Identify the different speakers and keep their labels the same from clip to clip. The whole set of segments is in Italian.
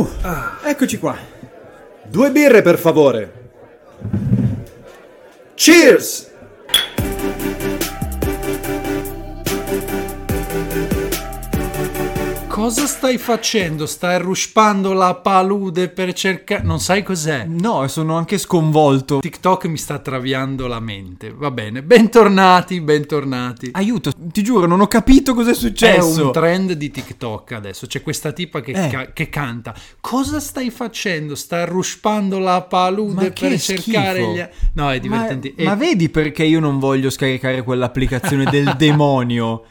Speaker 1: Uh, eccoci qua.
Speaker 2: Due birre, per favore. Cheers!
Speaker 3: Cosa stai facendo? Stai ruspando la palude per cercare... Non sai cos'è?
Speaker 1: No, sono anche sconvolto.
Speaker 3: TikTok mi sta traviando la mente. Va bene, bentornati, bentornati.
Speaker 1: Aiuto, ti giuro, non ho capito cos'è
Speaker 3: È
Speaker 1: successo.
Speaker 3: un trend di TikTok adesso. C'è questa tipa che,
Speaker 1: Eh.
Speaker 3: ca- che canta. Cosa stai facendo? Stai ruspando la palude per
Speaker 1: che
Speaker 3: cercare
Speaker 1: schifo.
Speaker 3: gli... No, è divertente.
Speaker 1: Ma, ma vedi perché io non voglio scaricare quell'applicazione del demonio?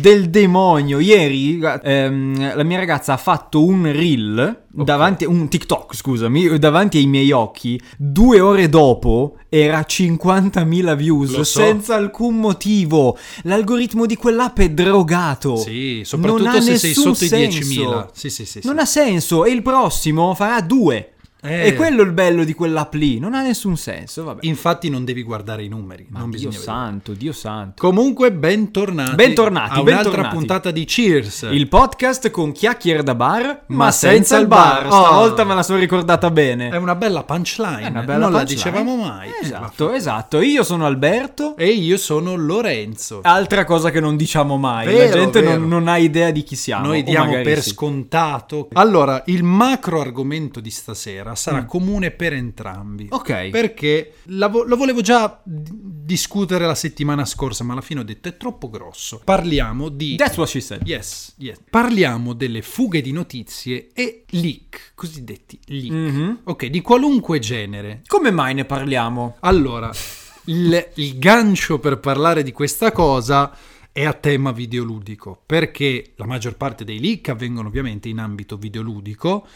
Speaker 1: Del demonio. Ieri ehm, la mia ragazza ha fatto un reel davanti un TikTok, scusami, davanti ai miei occhi. Due ore dopo era 50.000 views
Speaker 3: so.
Speaker 1: senza alcun motivo. L'algoritmo di quell'app è drogato.
Speaker 3: Sì, soprattutto se sei sotto i
Speaker 1: senso.
Speaker 3: 10.000. Sì, sì, sì. sì.
Speaker 1: Non ha senso. E il prossimo farà due.
Speaker 3: Eh.
Speaker 1: E quello è il bello di quell'app lì. Non ha nessun senso. Vabbè.
Speaker 3: Infatti non devi guardare i numeri.
Speaker 1: Ma
Speaker 3: non
Speaker 1: Dio
Speaker 3: bisogna vedere.
Speaker 1: santo, Dio santo.
Speaker 3: Comunque, bentornati.
Speaker 1: Bentornati,
Speaker 3: a un'altra
Speaker 1: bentornati.
Speaker 3: puntata di Cheers.
Speaker 1: Il podcast con chiacchiere da bar, ma,
Speaker 3: Ma
Speaker 1: senza,
Speaker 3: senza
Speaker 1: il bar.
Speaker 3: bar.
Speaker 1: Stavolta
Speaker 3: Oh.
Speaker 1: me la sono ricordata bene.
Speaker 3: È una bella punchline.
Speaker 1: È una bella
Speaker 3: non la
Speaker 1: punchline.
Speaker 3: dicevamo mai.
Speaker 1: Esatto, esatto. Io sono Alberto.
Speaker 3: E io sono Lorenzo.
Speaker 1: Altra cosa che non diciamo mai. la
Speaker 3: Vero,
Speaker 1: gente
Speaker 3: vero.
Speaker 1: non, non ha idea di chi siamo.
Speaker 3: Noi diamo per
Speaker 1: sì.
Speaker 3: scontato. Allora, il macro argomento di stasera sarà comune per entrambi.
Speaker 1: Mm. Ok.
Speaker 3: Perché la vo- lo volevo già d- discutere la settimana scorsa, ma alla fine ho detto è troppo grosso. Parliamo di
Speaker 1: That's what she said.
Speaker 3: Yes, yes. Parliamo delle fughe di notizie e leak, cosiddetti leak.
Speaker 1: Mhm.
Speaker 3: Ok, di qualunque genere.
Speaker 1: Come mai ne parliamo?
Speaker 3: Allora, il, il gancio per parlare di questa cosa è a tema videoludico, perché la maggior parte dei leak avvengono ovviamente in ambito videoludico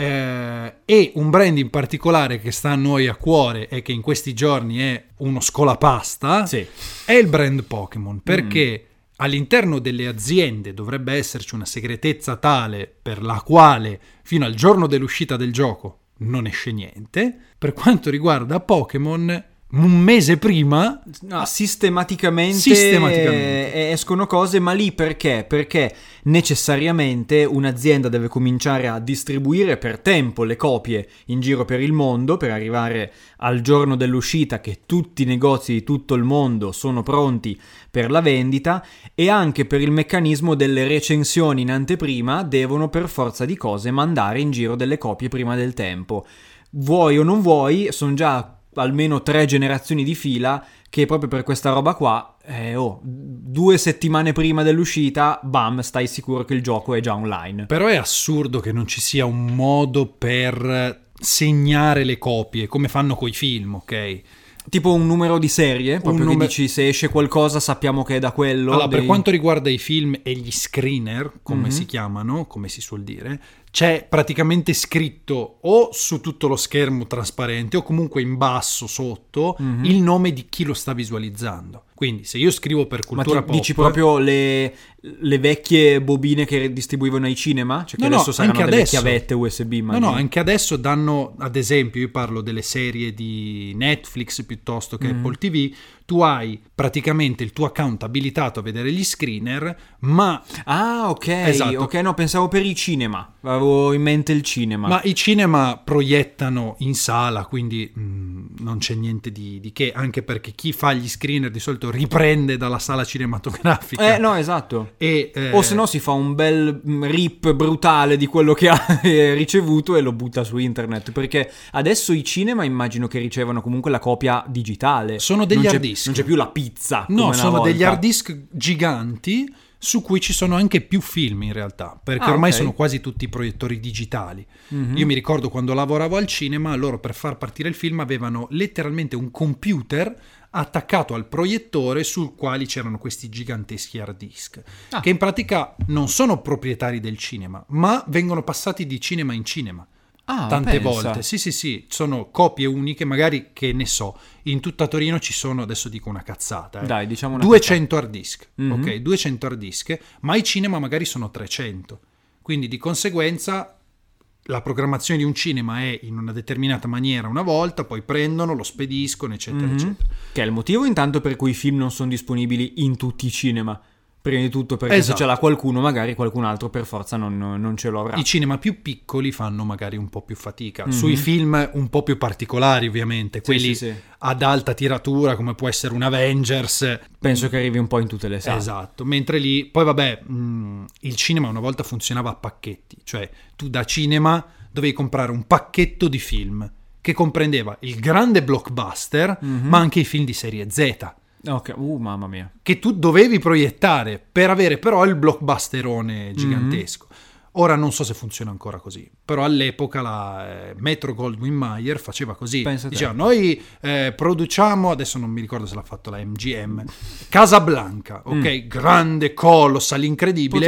Speaker 3: eh, e un brand in particolare che sta a noi a cuore e che in questi giorni è uno scolapasta
Speaker 1: Sì.
Speaker 3: è il brand Pokémon, perché all'interno delle aziende dovrebbe esserci una segretezza tale per la quale fino al giorno dell'uscita del gioco non esce niente. Per quanto riguarda Pokémon, un mese prima
Speaker 1: No, sistematicamente,
Speaker 3: Sistematicamente.
Speaker 1: eh, escono cose, ma lì perché? Perché necessariamente un'azienda deve cominciare a distribuire per tempo le copie in giro per il mondo per arrivare al giorno dell'uscita che tutti i negozi di tutto il mondo sono pronti per la vendita e anche per il meccanismo delle recensioni in anteprima devono per forza di cose mandare in giro delle copie prima del tempo. Vuoi o non vuoi, sono già almeno tre generazioni di fila che proprio per questa roba qua, eh, oh, due settimane prima dell'uscita, bam, stai sicuro che il gioco è già online.
Speaker 3: Però è assurdo che non ci sia un modo per segnare le copie, come fanno coi film, ok?
Speaker 1: Tipo un numero di serie, proprio che
Speaker 3: numer-
Speaker 1: dici se esce qualcosa sappiamo che è da quello.
Speaker 3: Allora, per
Speaker 1: dei-
Speaker 3: quanto riguarda i film e gli screener, come
Speaker 1: Mhm.
Speaker 3: si chiamano, come si suol dire, c'è praticamente scritto o su tutto lo schermo trasparente o comunque in basso sotto
Speaker 1: Mhm.
Speaker 3: il nome di chi lo sta visualizzando. Quindi se io scrivo per
Speaker 1: Ma
Speaker 3: cultura
Speaker 1: ti
Speaker 3: pop,
Speaker 1: dici proprio le, le vecchie bobine che distribuivano ai cinema? Cioè che
Speaker 3: No, no,
Speaker 1: adesso saranno
Speaker 3: anche
Speaker 1: delle
Speaker 3: adesso.
Speaker 1: chiavette USB,
Speaker 3: No,
Speaker 1: immagino.
Speaker 3: no, anche adesso danno, ad esempio, io parlo delle serie di Netflix piuttosto che
Speaker 1: Mhm.
Speaker 3: Apple TV, tu hai praticamente il tuo account abilitato a vedere gli screener, ma
Speaker 1: Ah, ok,
Speaker 3: Esatto.
Speaker 1: ok, no, pensavo per i cinema. Avevo in mente il cinema.
Speaker 3: Ma i cinema proiettano in sala, quindi mh, non c'è niente di, di che, anche perché chi fa gli screener di solito riprende dalla sala cinematografica.
Speaker 1: Eh, no, esatto.
Speaker 3: E, eh,
Speaker 1: O se no si fa un bel mm, rip brutale di quello che ha eh, ricevuto e lo butta su internet. Perché adesso i cinema immagino che ricevano comunque la copia digitale.
Speaker 3: Sono degli
Speaker 1: Non
Speaker 3: hard disk.
Speaker 1: Non c'è più la pizza.
Speaker 3: No, sono
Speaker 1: volta.
Speaker 3: degli hard disk giganti su cui ci sono anche più film in realtà, perché
Speaker 1: Ah,
Speaker 3: ormai
Speaker 1: ok.
Speaker 3: sono quasi tutti proiettori digitali.
Speaker 1: Mhm.
Speaker 3: Io mi ricordo quando lavoravo al cinema, loro per far partire il film avevano letteralmente un computer attaccato al proiettore sul quale c'erano questi giganteschi hard disk,
Speaker 1: Ah.
Speaker 3: che in pratica non sono proprietari del cinema, ma vengono passati di cinema in cinema.
Speaker 1: Ah,
Speaker 3: Tante
Speaker 1: pensa.
Speaker 3: volte, sì, sì, sì, sono copie uniche, magari che ne so, in tutta Torino ci sono, adesso dico una cazzata, eh,
Speaker 1: Dai, diciamo una
Speaker 3: 200 hard disk,
Speaker 1: Mhm.
Speaker 3: ok, 200 hard disk, ma i cinema magari sono 300, quindi di conseguenza la programmazione di un cinema è in una determinata maniera una volta, poi prendono, lo spediscono, eccetera,
Speaker 1: Mhm.
Speaker 3: eccetera.
Speaker 1: Che è il motivo intanto per cui i film non sono disponibili in tutti i cinema. Prima di tutto perché
Speaker 3: Esatto.
Speaker 1: se ce l'ha qualcuno, magari qualcun altro per forza non, non ce lo avrà.
Speaker 3: I cinema più piccoli fanno magari un po' più fatica.
Speaker 1: Mhm.
Speaker 3: Sui film un po' più particolari, ovviamente, quelli
Speaker 1: sì, sì.
Speaker 3: ad alta tiratura, come può essere un Avengers.
Speaker 1: Penso che arrivi un po' in tutte le sale.
Speaker 3: Esatto. Mentre lì, poi vabbè, mh, il cinema una volta funzionava a pacchetti, cioè tu da cinema dovevi comprare un pacchetto di film che comprendeva il grande blockbuster,
Speaker 1: Mhm.
Speaker 3: ma anche i film di serie Z.
Speaker 1: Ok, uh, mamma mia.
Speaker 3: che tu dovevi proiettare per avere però il blockbusterone gigantesco. Ora non so se funziona ancora così, però all'epoca la eh, Metro Goldwyn Mayer faceva così. Diceva, noi eh, produciamo, adesso non mi ricordo se l'ha fatto la MGM, Casablanca, ok? Grande, colossal, incredibile.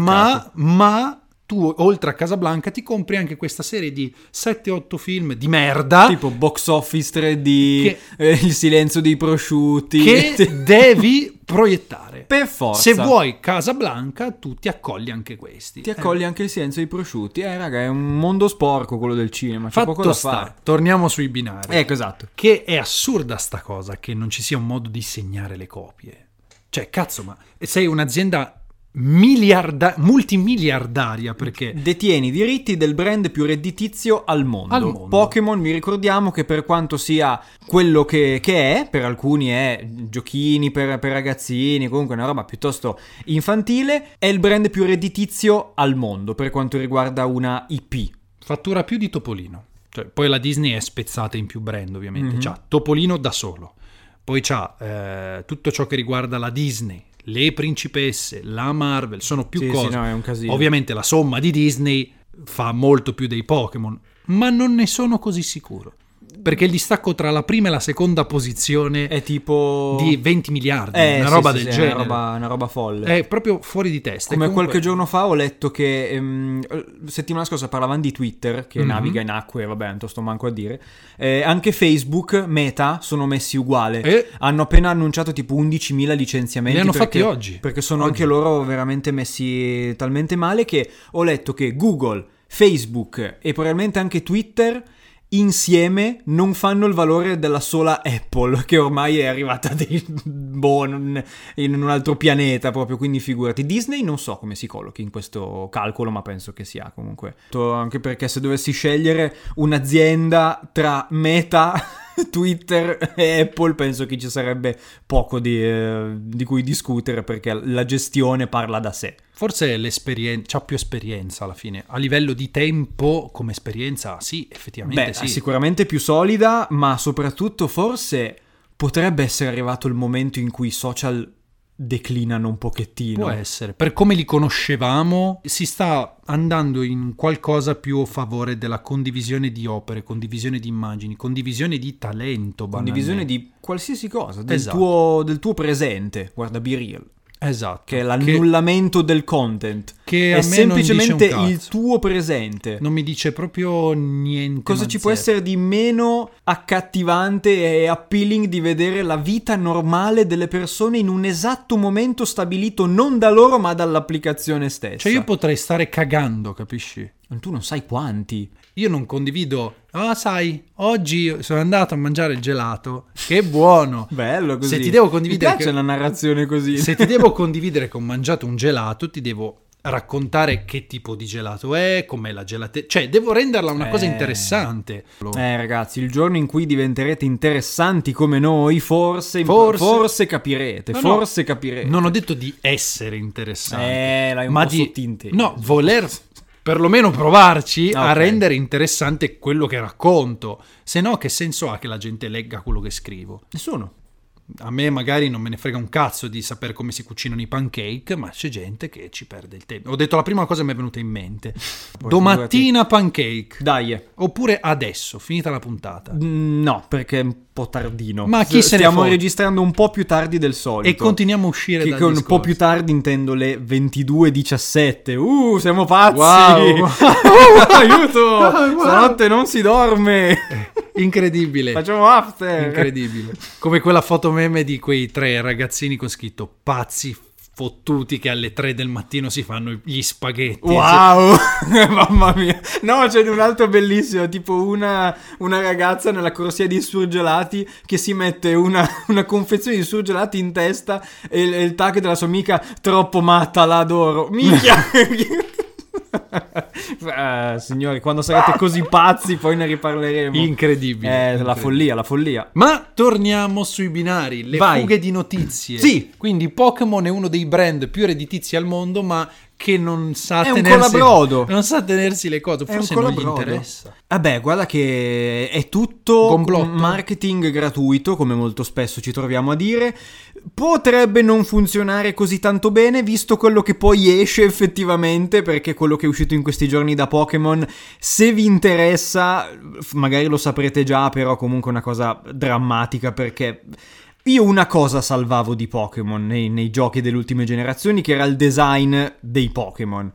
Speaker 3: Ma, ma tu oltre a Casablanca ti compri anche questa serie di 7-8 film di merda
Speaker 1: Tipo box office 3D,
Speaker 3: Che-
Speaker 1: eh, il silenzio dei prosciutti.
Speaker 3: che devi proiettare.
Speaker 1: per forza.
Speaker 3: Se vuoi Casablanca, tu ti accogli anche questi.
Speaker 1: Ti accogli anche il silenzio dei prosciutti. Eh, raga, è un mondo sporco quello del cinema. C'è poco
Speaker 3: Fatto
Speaker 1: da
Speaker 3: sta,
Speaker 1: fare.
Speaker 3: torniamo sui binari.
Speaker 1: Ecco, esatto.
Speaker 3: Che è assurda sta cosa che non ci sia un modo di segnare le copie. Cioè, cazzo, ma sei un'azienda miliarda- multimiliardaria perché
Speaker 1: Detieni i diritti del brand più redditizio al mondo.
Speaker 3: Al mondo.
Speaker 1: Pokémon, vi ricordiamo che per quanto sia quello che, che è, per alcuni è giochini per, per ragazzini, comunque una roba piuttosto infantile, è il brand più redditizio al mondo per quanto riguarda una IP.
Speaker 3: fattura più di Topolino. Cioè, poi la Disney è spezzata in più brand, ovviamente.
Speaker 1: Mhm.
Speaker 3: C'ha Topolino da solo. Poi c'ha eh, tutto ciò che riguarda la Disney, le principesse, la Marvel, sono più
Speaker 1: Sì, sì,
Speaker 3: cose.
Speaker 1: no, è un casino.
Speaker 3: Ovviamente la somma di Disney fa molto più dei Pokémon, ma non ne sono così sicuro. Perché il distacco tra la prima e la seconda posizione
Speaker 1: È tipo...
Speaker 3: di 20 miliardi,
Speaker 1: Eh,
Speaker 3: una roba
Speaker 1: sì,
Speaker 3: del
Speaker 1: sì, è
Speaker 3: genere.
Speaker 1: Una roba, una roba folle.
Speaker 3: È proprio fuori di testa.
Speaker 1: Come
Speaker 3: comunque-
Speaker 1: qualche giorno fa ho letto che ehm, settimana scorsa parlavano di Twitter che
Speaker 3: Mhm.
Speaker 1: naviga in acque, vabbè, non sto manco a dire. Eh, anche Facebook, Meta sono messi uguale.
Speaker 3: E-
Speaker 1: Hanno appena annunciato tipo 11.000 licenziamenti.
Speaker 3: Li hanno
Speaker 1: perché-
Speaker 3: fatti oggi.
Speaker 1: Perché sono
Speaker 3: Oggi.
Speaker 1: anche loro veramente messi talmente male che ho letto che Google, Facebook e probabilmente anche Twitter insieme non fanno il valore della sola Apple, che ormai è arrivata dei- boh, in un altro pianeta proprio, quindi figurati. Disney non so come si collochi in questo calcolo, ma penso che sia comunque. Anche perché se dovessi scegliere un'azienda tra Meta... Twitter e Apple penso che ci sarebbe poco di, eh, di cui discutere perché la gestione parla da sé.
Speaker 3: Forse l'esperienza, c'ha più esperienza alla fine. A livello di tempo, come esperienza, sì, effettivamente
Speaker 1: Beh,
Speaker 3: sì.
Speaker 1: sicuramente più solida, ma soprattutto forse potrebbe essere arrivato il momento in cui i social declinano un pochettino.
Speaker 3: Può essere. Per come li conoscevamo, si sta andando in qualcosa più a favore della condivisione di opere, condivisione di immagini, condivisione di talento.
Speaker 1: Condivisione
Speaker 3: banalmente.
Speaker 1: di qualsiasi cosa, del,
Speaker 3: Esatto.
Speaker 1: tuo, del tuo presente. Guarda, Be Real.
Speaker 3: Esatto.
Speaker 1: Che è l'annullamento del content.
Speaker 3: che
Speaker 1: È semplicemente il tuo presente.
Speaker 3: Non mi dice proprio niente.
Speaker 1: Cosa
Speaker 3: ma
Speaker 1: ci può essere di meno accattivante e appealing di vedere la vita normale delle persone in un esatto momento stabilito non da loro ma dall'applicazione stessa?
Speaker 3: Cioè io potrei stare cagando, capisci?
Speaker 1: Tu non sai quanti.
Speaker 3: Io non condivido. Ah, sai, oggi sono andato a mangiare il gelato. Che buono.
Speaker 1: Bello così.
Speaker 3: Se ti devo condividere
Speaker 1: Mi piace
Speaker 3: che-
Speaker 1: la narrazione così.
Speaker 3: Se ti devo condividere che ho mangiato un gelato, ti devo raccontare che tipo di gelato è, com'è la gelate. Cioè, devo renderla una cosa
Speaker 1: Eh.
Speaker 3: interessante.
Speaker 1: Eh ragazzi, il giorno in cui diventerete interessanti come noi, forse,
Speaker 3: Forse.
Speaker 1: forse, capirete,
Speaker 3: No, no,
Speaker 1: forse capirete.
Speaker 3: Non ho detto di essere interessante.
Speaker 1: Eh,
Speaker 3: ma di. No, voler perlomeno provarci
Speaker 1: Ah,
Speaker 3: a rendere interessante quello che racconto. Se no, che senso ha che la gente legga quello che scrivo?
Speaker 1: Nessuno.
Speaker 3: A me magari non me ne frega un cazzo di sapere come si cucinano i pancake, ma c'è gente che ci perde il tempo. Ho detto la prima cosa che mi è venuta in mente. Domattina pancake.
Speaker 1: Dai.
Speaker 3: Oppure adesso, finita la puntata.
Speaker 1: Mm, No, perché è un po' tardino.
Speaker 3: Ma chi se ne
Speaker 1: Stiamo
Speaker 3: fotte?
Speaker 1: registrando un po' più tardi del solito.
Speaker 3: E continuiamo a uscire
Speaker 1: Che
Speaker 3: dal
Speaker 1: con un
Speaker 3: discorso.
Speaker 1: po' più tardi intendo le 22.17. Uh, siamo pazzi!
Speaker 3: Wow.
Speaker 1: Uh, aiuto! Stanotte non si dorme!
Speaker 3: Incredibile.
Speaker 1: Facciamo after!
Speaker 3: Incredibile. Come quella foto meme di quei tre ragazzini con scritto pazzi fottuti che alle 3 del mattino si fanno gli spaghetti.
Speaker 1: Wow, mamma mia. No, c'è un altro bellissimo, tipo una, una ragazza nella corsia di surgelati che si mette una, una confezione di surgelati in testa e, il- e il tag della sua amica troppo matta, la adoro. Minchia. Eh, signori, quando sarete così pazzi poi ne riparleremo.
Speaker 3: Incredibile.
Speaker 1: Eh, la
Speaker 3: incredibile.
Speaker 1: follia, la follia.
Speaker 3: Ma torniamo sui binari, le
Speaker 1: Vai.
Speaker 3: fughe di notizie.
Speaker 1: Sì.
Speaker 3: Quindi Pokémon è uno dei brand più redditizi al mondo, ma che non sa
Speaker 1: È
Speaker 3: tenersi. Non sa tenersi le cose, forse non gli interessa.
Speaker 1: Vabbè, guarda che è tutto
Speaker 3: Gomblotto.
Speaker 1: marketing gratuito, come molto spesso ci troviamo a dire. Potrebbe non funzionare così tanto bene, visto quello che poi esce effettivamente, perché quello che è uscito in questi giorni da Pokémon, se vi interessa, magari lo saprete già, però comunque è una cosa drammatica, perché... Io una cosa salvavo di Pokémon nei, nei giochi delle ultime generazioni, che era il design dei Pokémon.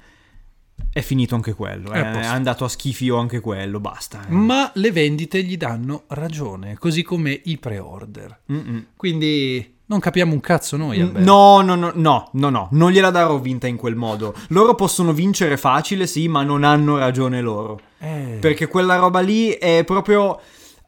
Speaker 1: È finito anche quello,
Speaker 3: È
Speaker 1: eh, è, andato a schifio anche quello, basta. eh.
Speaker 3: Ma le vendite gli danno ragione, così come i pre-order.
Speaker 1: Mm-mm.
Speaker 3: Quindi non capiamo un cazzo noi.
Speaker 1: No, no, no, no, no, no, non gliela darò vinta in quel modo. Loro possono vincere facile, sì, ma non hanno ragione loro.
Speaker 3: Eh,
Speaker 1: Perché quella roba lì è proprio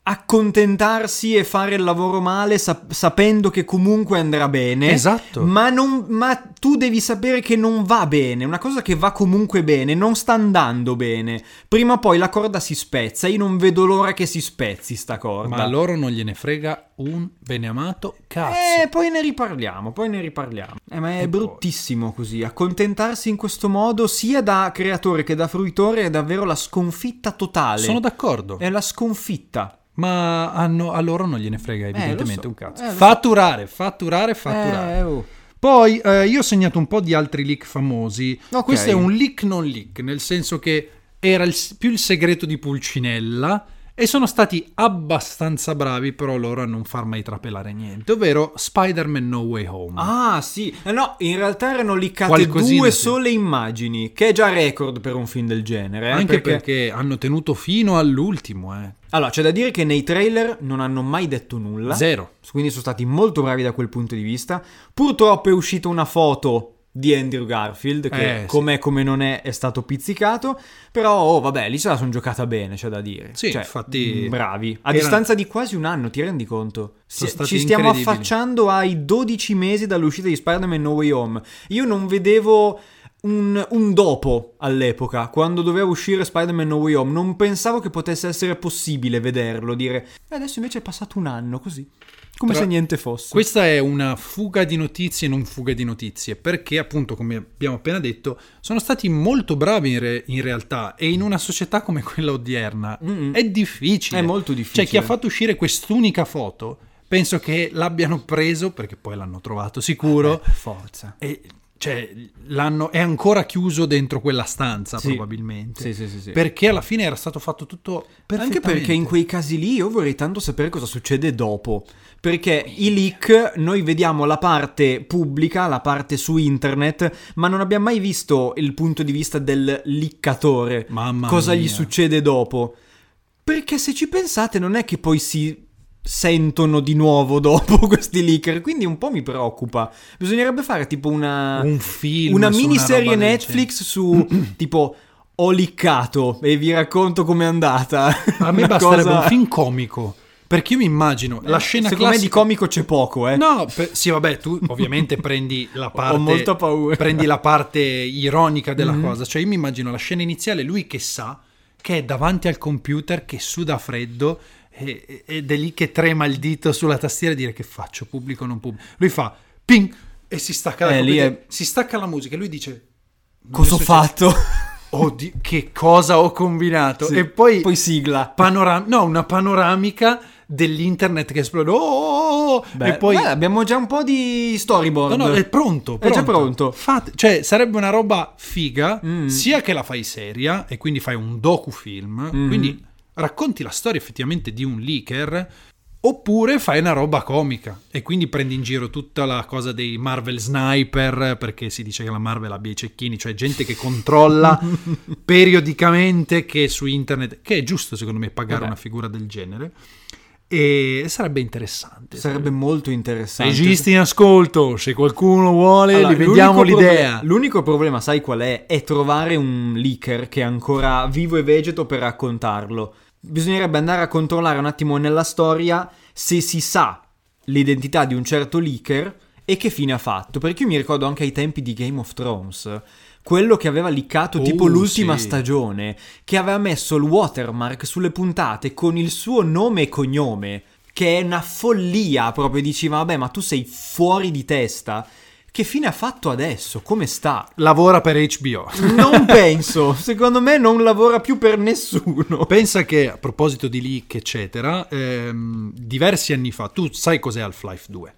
Speaker 1: accontentarsi e fare il lavoro male sap- sapendo che comunque andrà bene.
Speaker 3: Esatto.
Speaker 1: Ma, non- ma tu devi sapere che non va bene. Una cosa che va comunque bene, non sta andando bene. Prima o poi la corda si spezza. Io non vedo l'ora che si spezzi sta corda.
Speaker 3: ma a loro non gliene frega un beneamato cazzo.
Speaker 1: Eh, poi ne riparliamo, poi ne riparliamo. Eh, ma è
Speaker 3: E poi?
Speaker 1: bruttissimo così. Accontentarsi in questo modo, sia da creatore che da fruitore, è davvero la sconfitta totale.
Speaker 3: Sono d'accordo.
Speaker 1: È la sconfitta.
Speaker 3: Ma hanno- a loro non gliene frega evidentemente
Speaker 1: so.
Speaker 3: un cazzo.
Speaker 1: Eh,
Speaker 3: fatturare, fatturare, fatturare.
Speaker 1: Eh, oh.
Speaker 3: Poi eh, io ho segnato un po' di altri leak famosi.
Speaker 1: Ok.
Speaker 3: Questo è un leak non leak, nel senso che era il- più il segreto di Pulcinella e sono stati abbastanza bravi però loro a non far mai trapelare niente, ovvero Spider-Man No Way Home.
Speaker 1: Ah, sì. Eh, No, in realtà erano liccate
Speaker 3: Qualcosina,
Speaker 1: due
Speaker 3: sì.
Speaker 1: sole immagini, che è già record per un film del genere. eh,
Speaker 3: Anche perché... hanno tenuto fino all'ultimo, eh.
Speaker 1: Allora, c'è da dire che nei trailer non hanno mai detto nulla.
Speaker 3: Zero.
Speaker 1: Quindi sono stati molto bravi da quel punto di vista. Purtroppo è uscita una foto di Andrew Garfield, che
Speaker 3: Eh, sì.
Speaker 1: com'è come non è, è stato pizzicato. Però, oh, vabbè, lì se la sono giocata bene, c'è da dire.
Speaker 3: Sì,
Speaker 1: Cioè,
Speaker 3: infatti-
Speaker 1: Bravi. A
Speaker 3: Era-
Speaker 1: distanza di quasi un anno, ti rendi conto?
Speaker 3: Stati
Speaker 1: ci stiamo affacciando ai 12 mesi dall'uscita di Spider-Man No Way Home. Io non vedevo... Un, un dopo all'epoca, quando doveva uscire Spider-Man No Way Home, non pensavo che potesse essere possibile vederlo, dire "E adesso invece è passato un anno così, come
Speaker 3: Però
Speaker 1: se niente fosse.
Speaker 3: Questa è una fuga di notizie, non fuga di notizie, perché appunto, come abbiamo appena detto, sono stati molto bravi in, re- in realtà e in una società come quella odierna
Speaker 1: Mm-mm.
Speaker 3: è difficile.
Speaker 1: È molto difficile.
Speaker 3: Cioè, chi ha fatto uscire quest'unica foto, penso che l'abbiano preso, perché poi l'hanno trovato sicuro,
Speaker 1: Eh, per forza.
Speaker 3: e cioè, l'hanno, è ancora chiuso dentro quella stanza
Speaker 1: Sì.
Speaker 3: probabilmente.
Speaker 1: Sì, sì, sì, sì.
Speaker 3: Perché alla fine era stato fatto tutto
Speaker 1: Anche perché in quei casi lì io vorrei tanto sapere cosa succede dopo. Perché i leak noi vediamo la parte pubblica, la parte su internet, ma non abbiamo mai visto il punto di vista del liccatore.
Speaker 3: Mamma
Speaker 1: cosa gli
Speaker 3: mia.
Speaker 1: succede dopo. Perché se ci pensate non è che poi si sentono di nuovo dopo questi leaker, quindi un po' mi preoccupa. Bisognerebbe fare tipo una
Speaker 3: un film,
Speaker 1: una miniserie
Speaker 3: del
Speaker 1: Netflix su tipo ho liccato e vi racconto com'è andata.
Speaker 3: A me
Speaker 1: Una
Speaker 3: basterebbe
Speaker 1: cosa-
Speaker 3: un film comico. Perché io mi immagino la scena
Speaker 1: Secondo me
Speaker 3: classica
Speaker 1: di comico c'è poco, eh.
Speaker 3: No, per- sì, vabbè, tu ovviamente prendi la parte.
Speaker 1: Ho molta paura.
Speaker 3: Prendi la parte ironica della
Speaker 1: Mhm.
Speaker 3: cosa. Cioè, io mi immagino la scena iniziale, lui che sa che è davanti al computer, che suda freddo. E- Ed è lì che trema il dito sulla tastiera e dire che faccio, pubblico o non pubblico. Lui fa ping e si stacca, la
Speaker 1: Eh, è-
Speaker 3: si stacca la musica e lui dice
Speaker 1: Cosa ho
Speaker 3: "Non è
Speaker 1: fatto?
Speaker 3: successo". Oddio, che cosa ho combinato?
Speaker 1: Sì,
Speaker 3: E poi,
Speaker 1: poi sigla.
Speaker 3: panoram- no, una panoramica dell'internet che esplode. Oh, oh, oh,
Speaker 1: Beh,
Speaker 3: e poi
Speaker 1: guarda, abbiamo già un po' di storyboard.
Speaker 3: No, no, è pronto.
Speaker 1: È già pronto.
Speaker 3: Fate- cioè, sarebbe una roba figa,
Speaker 1: Mm.
Speaker 3: sia che la fai seria e quindi fai un docufilm,
Speaker 1: Mm.
Speaker 3: quindi racconti la storia effettivamente di un leaker, oppure fai una roba comica e quindi prendi in giro tutta la cosa dei Marvel Sniper, perché si dice che la Marvel abbia i cecchini, cioè gente che controlla periodicamente che su internet, che è giusto secondo me pagare
Speaker 1: Vabbè.
Speaker 3: una figura del genere. E sarebbe interessante.
Speaker 1: Sarebbe molto interessante.
Speaker 3: Registi in ascolto, se qualcuno vuole,
Speaker 1: Allora,
Speaker 3: vendiamo l'idea.
Speaker 1: proble- l'unico problema, sai qual è? È trovare un leaker che è ancora vivo e vegeto per raccontarlo. Bisognerebbe andare a controllare un attimo nella storia se si sa l'identità di un certo leaker e che fine ha fatto. Perché io mi ricordo anche ai tempi di Game of Thrones. Quello che aveva liccato tipo
Speaker 3: Oh,
Speaker 1: l'ultima
Speaker 3: sì.
Speaker 1: stagione, che aveva messo il watermark sulle puntate con il suo nome e cognome, che è una follia proprio. Diceva, vabbè, ma tu sei fuori di testa. Che fine ha fatto adesso? Come sta?
Speaker 3: Lavora per HBO.
Speaker 1: Non penso, secondo me non lavora più per nessuno.
Speaker 3: Pensa che a proposito di leak, eccetera, ehm, diversi anni fa, tu sai cos'è Half-Life 2?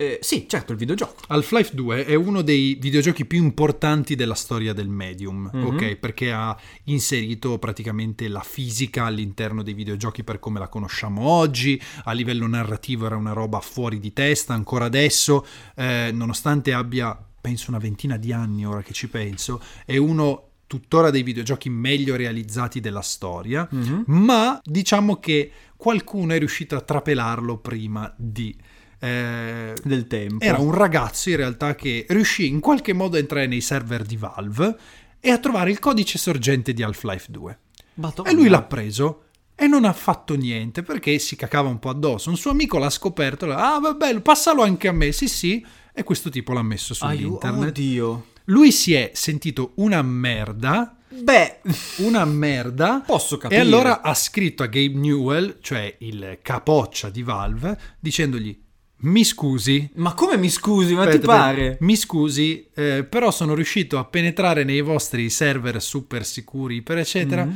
Speaker 1: Eh, sì, certo, il videogioco.
Speaker 3: Half-Life 2 è uno dei videogiochi più importanti della storia del medium,
Speaker 1: Mhm.
Speaker 3: ok? Perché ha inserito praticamente la fisica all'interno dei videogiochi per come la conosciamo oggi, a livello narrativo era una roba fuori di testa, ancora adesso, eh, nonostante abbia, penso, una ventina di anni ora che ci penso, è uno tuttora dei videogiochi meglio realizzati della storia,
Speaker 1: Mhm.
Speaker 3: ma diciamo che qualcuno è riuscito a trapelarlo prima di... eh,
Speaker 1: Del tempo.
Speaker 3: era un ragazzo in realtà che riuscì in qualche modo a entrare nei server di Valve e a trovare il codice sorgente di Half-Life 2.
Speaker 1: Madonna.
Speaker 3: E lui l'ha preso e non ha fatto niente perché si cacava un po' addosso. Un suo amico l'ha scoperto, e l'ha- ah vabbè, passalo anche a me, sì sì, e questo tipo l'ha messo su internet.
Speaker 1: Oddio.
Speaker 3: Lui si è sentito una merda,
Speaker 1: Beh,
Speaker 3: una merda.
Speaker 1: posso
Speaker 3: E
Speaker 1: capire.
Speaker 3: allora ha scritto a Gabe Newell, cioè il capoccia di Valve, dicendogli: Mi scusi,
Speaker 1: Ma come mi scusi, ma
Speaker 3: Aspetta,
Speaker 1: ti pare?
Speaker 3: Mi scusi, eh, però sono riuscito a penetrare nei vostri server super sicuri, per eccetera.
Speaker 1: Mm.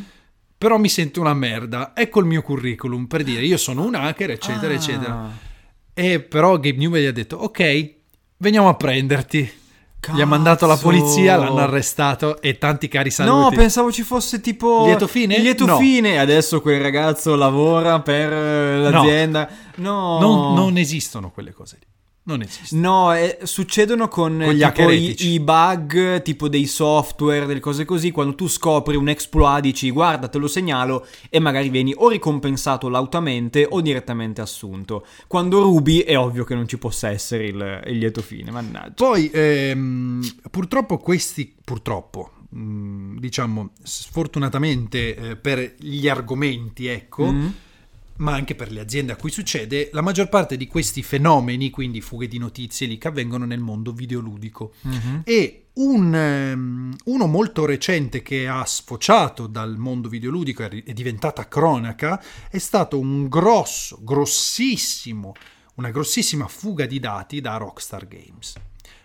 Speaker 3: Però mi sento una merda. Ecco il mio curriculum per dire io sono un hacker, eccetera,
Speaker 1: Ah.
Speaker 3: eccetera. E però Gabe Newell gli ha detto: Ok, veniamo a prenderti. Gli ha mandato la
Speaker 1: Cazzo.
Speaker 3: polizia, l'hanno arrestato e tanti cari saluti.
Speaker 1: No, pensavo ci fosse tipo
Speaker 3: Lieto fine?
Speaker 1: Lieto
Speaker 3: No.
Speaker 1: fine. Adesso quel ragazzo lavora per eh, l'azienda. No,
Speaker 3: non, non esistono quelle cose lì. Non esistono.
Speaker 1: No, eh, succedono con,
Speaker 3: Con
Speaker 1: tipo i, i bug, tipo dei software, delle cose così. Quando tu scopri un exploit, dici guarda, te lo segnalo, e magari vieni o ricompensato lautamente o direttamente assunto. Quando rubi, è ovvio che non ci possa essere il, il lieto fine. Mannaggia.
Speaker 3: Poi, ehm, purtroppo questi, purtroppo, mh, diciamo, sfortunatamente eh, per gli argomenti, ecco,
Speaker 1: Mm.
Speaker 3: Ma anche per le aziende a cui succede, la maggior parte di questi fenomeni, quindi fughe di notizie lì, che avvengono nel mondo videoludico.
Speaker 1: Mhm.
Speaker 3: E un, ehm, uno molto recente che ha sfociato dal mondo videoludico e è diventata cronaca è stato un grosso, grossissimo, una grossissima fuga di dati da Rockstar Games.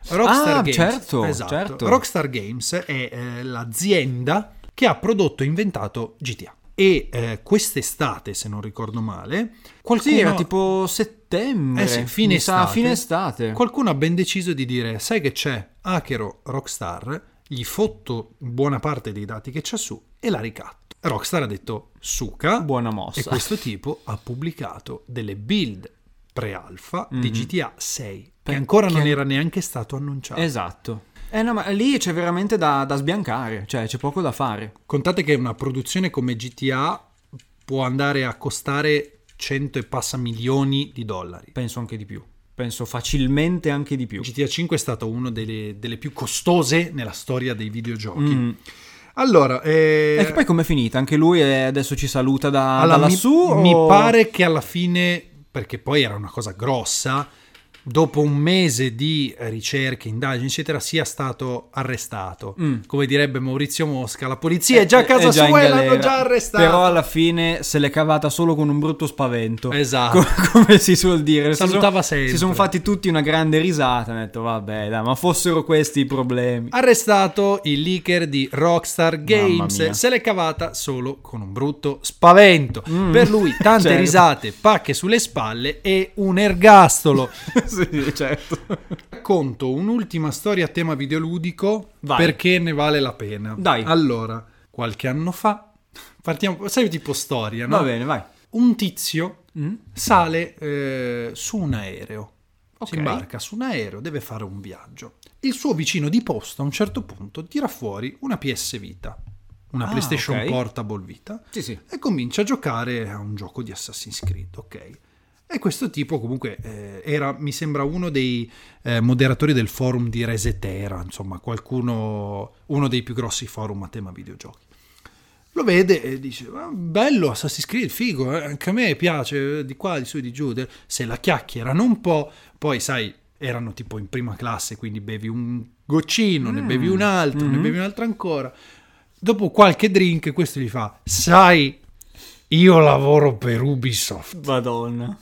Speaker 1: Ah, certo,
Speaker 3: esatto.
Speaker 1: certo.
Speaker 3: Rockstar Games è eh, l'azienda che ha prodotto e inventato GTA. E eh, quest'estate, se non ricordo male, qualcuno
Speaker 1: Sì, era tipo settembre.
Speaker 3: eh sì, fine estate.
Speaker 1: fine estate.
Speaker 3: Qualcuno ha ben deciso di dire: Sai che c'è? Hackero Rockstar, gli fotto buona parte dei dati che c'ha su e la ricatto. Rockstar ha detto: Suca.
Speaker 1: Buona
Speaker 3: E
Speaker 1: mossa.
Speaker 3: questo tipo ha pubblicato delle build pre-alpha di
Speaker 1: Mhm.
Speaker 3: GTA 6, che ancora non era neanche stato annunciato.
Speaker 1: Esatto. Eh no, ma lì c'è veramente da, da sbiancare, cioè c'è poco da fare.
Speaker 3: Contate che una produzione come GTA può andare a costare 100 e passa milioni di dollari.
Speaker 1: Penso anche di più. Penso facilmente anche di più.
Speaker 3: GTA 5 è stato una delle, delle più costose nella storia dei videogiochi.
Speaker 1: Mm.
Speaker 3: Allora, eh,
Speaker 1: E che poi com'è finita? Anche lui eh, adesso ci saluta da,
Speaker 3: alla-
Speaker 1: da
Speaker 3: mi,
Speaker 1: lassù?
Speaker 3: mi
Speaker 1: o-
Speaker 3: pare che alla fine, perché poi era una cosa grossa, dopo un mese di ricerche, indagini, eccetera, sia stato arrestato.
Speaker 1: Mm.
Speaker 3: Come direbbe Maurizio Mosca, la polizia è già a casa
Speaker 1: già
Speaker 3: sua e l'hanno già arrestato.
Speaker 1: Però alla fine se l'è cavata solo con un brutto spavento.
Speaker 3: Esatto.
Speaker 1: Co- come si suol dire. Si
Speaker 3: Salutava
Speaker 1: sono-
Speaker 3: sempre.
Speaker 1: Si sono fatti tutti una grande risata. Hanno detto, vabbè, dai, ma fossero questi i problemi.
Speaker 3: Arrestato il leaker di Rockstar Games, se l'è cavata solo con un brutto spavento.
Speaker 1: Mm.
Speaker 3: Per lui tante
Speaker 1: Certo.
Speaker 3: risate, pacche sulle spalle e un ergastolo.
Speaker 1: sì, certo.
Speaker 3: Racconto un'ultima storia a tema videoludico
Speaker 1: Vai.
Speaker 3: perché ne vale la pena.
Speaker 1: Dai.
Speaker 3: Allora, qualche anno fa, partiamo, sai tipo storia, no?
Speaker 1: Va bene, vai.
Speaker 3: Un tizio
Speaker 1: Mm?
Speaker 3: sale eh, su un aereo.
Speaker 1: Ok.
Speaker 3: Si imbarca su un aereo, deve fare un viaggio. Il suo vicino di posto a un certo punto tira fuori una PS Vita. una
Speaker 1: Ah,
Speaker 3: PlayStation
Speaker 1: ok.
Speaker 3: Portable Vita,
Speaker 1: Sì, sì.
Speaker 3: e comincia a giocare a un gioco di Assassin's Creed, ok? E questo tipo comunque eh, era, mi sembra, uno dei eh, moderatori del forum di Resetera, insomma, qualcuno, uno dei più grossi forum a tema videogiochi. Lo vede e dice, "Ah, bello Assassin's Creed, figo, eh, anche a me piace, eh, di qua, di su, di giù. de-". Se la chiacchierano un po', poi sai, erano tipo in prima classe, quindi bevi un goccino, ne bevi un altro, ne bevi un altro ancora. Dopo qualche drink questo gli fa, sai, io lavoro per Ubisoft.
Speaker 1: Madonna.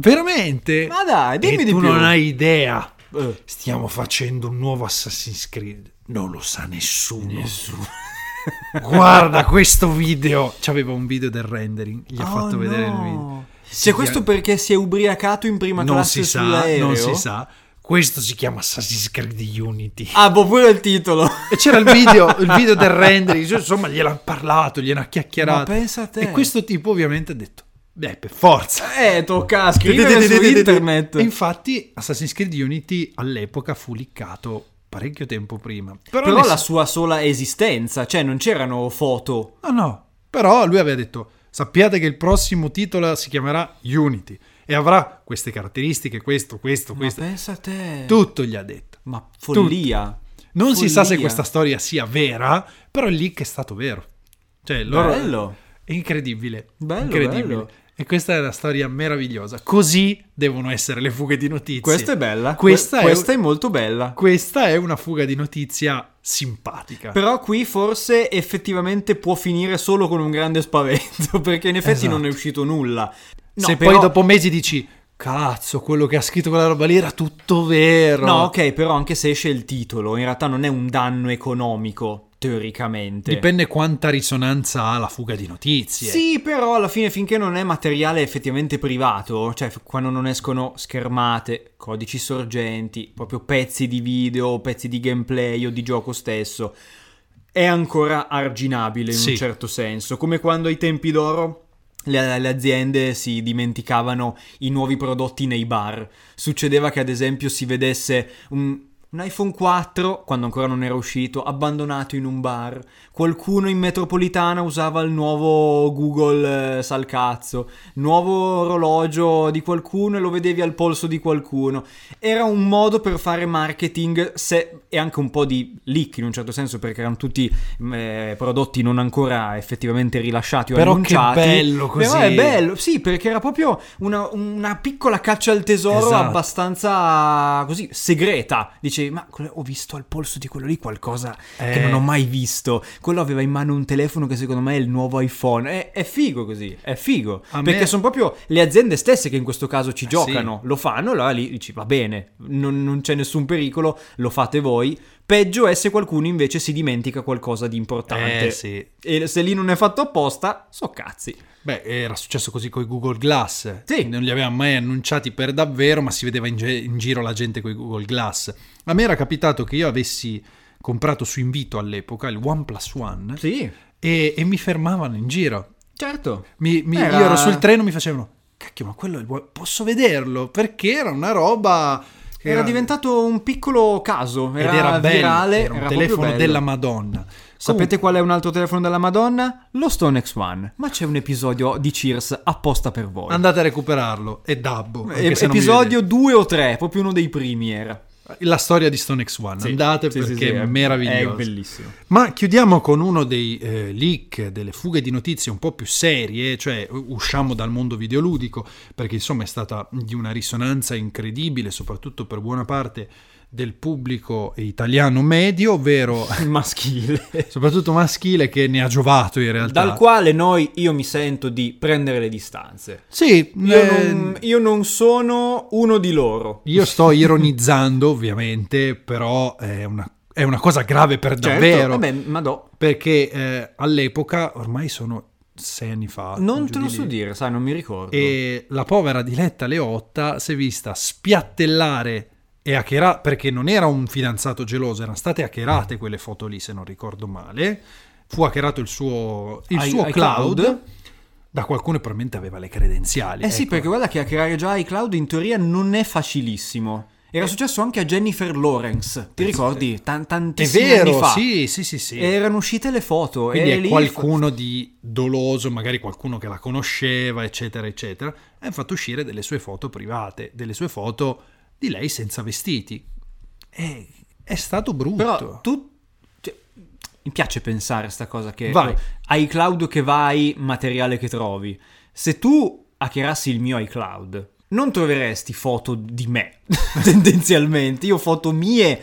Speaker 3: Veramente?
Speaker 1: Ma dai, dimmi
Speaker 3: e
Speaker 1: di
Speaker 3: tu
Speaker 1: più.
Speaker 3: non hai idea.
Speaker 1: Eh.
Speaker 3: Stiamo facendo un nuovo Assassin's Creed. Non lo sa nessuno. Guarda questo video. C'aveva un video del rendering. Gli ha
Speaker 1: Oh,
Speaker 3: fatto vedere il
Speaker 1: no.
Speaker 3: video.
Speaker 1: C'è questo perché si è ubriacato in prima
Speaker 3: non
Speaker 1: classe
Speaker 3: si sa,
Speaker 1: sull'aereo?
Speaker 3: non si sa. Questo si chiama Assassin's Creed Unity.
Speaker 1: Ah, boh, pure il titolo.
Speaker 3: E c'era il video, il video del rendering, insomma, gliel'ha parlato, gliel'ha chiacchierato.
Speaker 1: Ma pensa a te.
Speaker 3: E questo tipo ovviamente ha detto, beh, per forza.
Speaker 1: Eh, tocca scrivere su internet.
Speaker 3: Infatti Assassin's Creed Unity all'epoca fu liccato parecchio tempo prima. Però,
Speaker 1: Però la sua sola esistenza, cioè non c'erano foto.
Speaker 3: No, no. Però lui aveva detto, sappiate che il prossimo titolo si chiamerà Unity e avrà queste caratteristiche, questo, questo,
Speaker 1: Ma
Speaker 3: questo.
Speaker 1: pensa a te.
Speaker 3: Tutto gli ha detto.
Speaker 1: Ma follia.
Speaker 3: Non si sa se
Speaker 1: Follia.
Speaker 3: questa storia sia vera, però il leak è stato vero. Cioè, loro...
Speaker 1: Bello.
Speaker 3: È incredibile.
Speaker 1: Bello,
Speaker 3: incredibile.
Speaker 1: bello.
Speaker 3: E questa è una storia meravigliosa. Così devono essere le fughe di notizie.
Speaker 1: Questa è bella.
Speaker 3: Questa,
Speaker 1: Que-
Speaker 3: è,
Speaker 1: questa è molto bella.
Speaker 3: questa è una fuga di notizia simpatica.
Speaker 1: Però qui forse effettivamente può finire solo con un grande spavento, perché in effetti
Speaker 3: Esatto.
Speaker 1: non è uscito nulla. No,
Speaker 3: Se
Speaker 1: però-
Speaker 3: poi dopo mesi dici, cazzo, quello che ha scritto quella roba lì era tutto vero.
Speaker 1: No, ok, però anche se esce il titolo, in realtà non è un danno economico, teoricamente.
Speaker 3: Dipende quanta risonanza ha la fuga di notizie.
Speaker 1: Sì, però alla fine finché non è materiale effettivamente privato, cioè quando non escono schermate, codici sorgenti, proprio pezzi di video, pezzi di gameplay o di gioco stesso, è ancora arginabile in
Speaker 3: Sì.
Speaker 1: un certo senso, come quando ai tempi d'oro le, le aziende si dimenticavano i nuovi prodotti nei bar. Succedeva che ad esempio si vedesse un, un iPhone 4, quando ancora non era uscito, abbandonato in un bar. Qualcuno in metropolitana usava il nuovo Google eh, Salcazzo. Nuovo orologio di qualcuno e lo vedevi al polso di qualcuno. Era un modo per fare marketing se- e anche un po' di leak in un certo senso perché erano tutti eh, prodotti non ancora effettivamente rilasciati o
Speaker 3: Però che
Speaker 1: annunciati.
Speaker 3: bello così.
Speaker 1: Però è bello, sì, perché era proprio una, una piccola caccia al tesoro
Speaker 3: Esatto.
Speaker 1: abbastanza così segreta. Dicevi, ma ho visto al polso di quello lì qualcosa che
Speaker 3: Eh.
Speaker 1: non ho mai visto. Quello aveva in mano un telefono che secondo me è il nuovo iPhone. È, è figo così, è figo.
Speaker 3: A
Speaker 1: perché
Speaker 3: me-
Speaker 1: sono proprio le aziende stesse che in questo caso ci
Speaker 3: Eh,
Speaker 1: giocano. Lo fanno, allora lì dici, va bene, non, non c'è nessun pericolo, lo fate voi. Peggio è se qualcuno invece si dimentica qualcosa di importante.
Speaker 3: Eh, sì.
Speaker 1: E se lì non è fatto apposta, so cazzi.
Speaker 3: Beh, era successo così con i Google Glass.
Speaker 1: Sì.
Speaker 3: Non li aveva mai annunciati per davvero, ma si vedeva in, ge- in giro la gente con i Google Glass. A me era capitato che io avessi comprato su invito all'epoca il OnePlus One
Speaker 1: Sì,
Speaker 3: e, e mi fermavano in giro.
Speaker 1: certo.
Speaker 3: Mi- mi-
Speaker 1: Era-
Speaker 3: Io ero sul treno mi facevano, cacchio, ma quello è il posso vederlo? Perché era una roba...
Speaker 1: Era diventato un piccolo caso,
Speaker 3: ed
Speaker 1: era,
Speaker 3: era bello,
Speaker 1: virale,
Speaker 3: era un
Speaker 1: proprio
Speaker 3: telefono della Madonna.
Speaker 1: Sapete qual è un altro telefono della Madonna? Lo Stone X1. Ma c'è un episodio di Cheers apposta per voi.
Speaker 3: Andate a recuperarlo, è Dabbo.
Speaker 1: E- episodio 2 o 3, proprio uno dei primi era.
Speaker 3: La storia di Stone X1, andate
Speaker 1: Sì, sì,
Speaker 3: perché
Speaker 1: sì,
Speaker 3: è meraviglioso.
Speaker 1: È bellissimo.
Speaker 3: Ma chiudiamo con uno dei eh, leak, delle fughe di notizie un po' più serie, cioè usciamo dal mondo videoludico, perché insomma è stata di una risonanza incredibile, soprattutto per buona parte del pubblico italiano medio, ovvero
Speaker 1: Il maschile.
Speaker 3: soprattutto maschile che ne ha giovato in realtà.
Speaker 1: Dal quale noi, io mi sento di prendere le distanze.
Speaker 3: Sì,
Speaker 1: Io,
Speaker 3: eh,
Speaker 1: non, io non sono uno di loro.
Speaker 3: io sto ironizzando ovviamente, però è una, è una cosa grave per davvero.
Speaker 1: Certo, vabbè, ma do.
Speaker 3: Perché eh, all'epoca, ormai sono sei anni fa.
Speaker 1: Non te
Speaker 3: di
Speaker 1: lo so
Speaker 3: lì,
Speaker 1: dire, sai, non mi ricordo.
Speaker 3: E la povera Diletta Leotta si è vista spiattellare e hackerare, perché non era un fidanzato geloso, erano state hackerate quelle foto lì, se non ricordo male. Fu hackerato il suo, il
Speaker 1: I-
Speaker 3: suo
Speaker 1: iCloud?
Speaker 3: cloud da qualcuno che probabilmente aveva le credenziali.
Speaker 1: Eh sì,
Speaker 3: ecco.
Speaker 1: perché guarda che hackerare già iCloud in teoria non è facilissimo. Era successo anche a Jennifer Lawrence, ti ricordi? Tan-
Speaker 3: È
Speaker 1: tantissimi anni
Speaker 3: vero,
Speaker 1: fa.
Speaker 3: sì, sì, sì, sì.
Speaker 1: Erano uscite le foto.
Speaker 3: Quindi è qualcuno di doloso, magari qualcuno che la conosceva, eccetera, eccetera, e ha fatto uscire delle sue foto private, delle sue foto di lei senza vestiti. E è stato brutto.
Speaker 1: Però tu... cioè, mi piace pensare a sta cosa che...
Speaker 3: Vai.
Speaker 1: iCloud che vai, materiale che trovi. Se tu hackerassi il mio iCloud, non troveresti foto di me, tendenzialmente. Io foto mie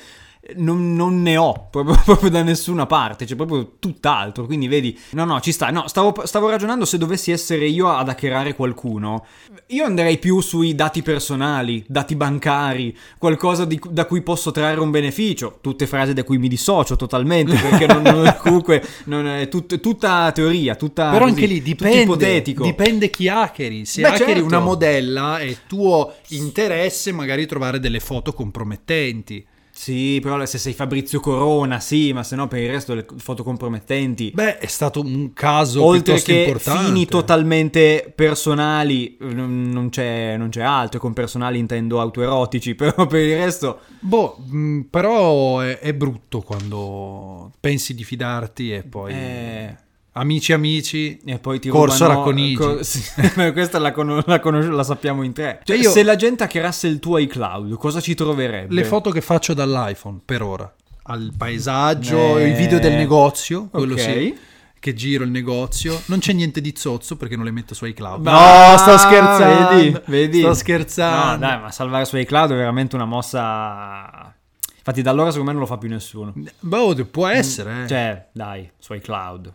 Speaker 1: non, non ne ho proprio, proprio da nessuna parte, c'è proprio tutt'altro. Quindi vedi, no, no, ci sta. No, stavo, stavo ragionando se dovessi essere io ad hackerare qualcuno. Io andrei più sui dati personali, dati bancari, qualcosa di- da cui posso trarre un beneficio. Tutte frasi da cui mi dissocio totalmente, perché non, non- comunque non è tut- tutta teoria, tutta.
Speaker 3: Però
Speaker 1: così,
Speaker 3: anche lì dipende,
Speaker 1: ipotetico.
Speaker 3: dipende chi hackeri. Se
Speaker 1: Beh,
Speaker 3: hackeri
Speaker 1: certo.
Speaker 3: una modella è tuo interesse magari trovare delle foto compromettenti.
Speaker 1: Sì, però se sei Fabrizio Corona, sì, ma se no per il resto le foto compromettenti.
Speaker 3: Beh, è stato un caso
Speaker 1: Oltre
Speaker 3: piuttosto
Speaker 1: che
Speaker 3: importante.
Speaker 1: fini totalmente personali, non, non c'è, non c'è altro. Con personali intendo autoerotici, però per il resto.
Speaker 3: Boh, mh, però è, è brutto quando pensi di fidarti e poi...
Speaker 1: eh,
Speaker 3: Amici amici,
Speaker 1: e poi ti
Speaker 3: corso
Speaker 1: rubano-
Speaker 3: Racconigi.
Speaker 1: co- sì, questa la, conos- la conos- la sappiamo in tre. Cioè,
Speaker 3: Io-
Speaker 1: Se la gente hackerasse il tuo iCloud, cosa ci troverebbe?
Speaker 3: Le foto che faccio dall'iPhone per ora. Al paesaggio,
Speaker 1: Eh,
Speaker 3: i video del negozio, quello
Speaker 1: ok.
Speaker 3: sì. Che giro il negozio. Non c'è niente di zozzo perché non le metto su iCloud.
Speaker 1: Ah,
Speaker 3: no, sto scherzando.
Speaker 1: Vedi, vedi.
Speaker 3: Sto
Speaker 1: No,
Speaker 3: scherzando.
Speaker 1: dai, ma salvare su iCloud è veramente una mossa. Infatti, da allora secondo me non lo fa più nessuno.
Speaker 3: Boh, può essere. eh.
Speaker 1: Cioè, dai, su iCloud.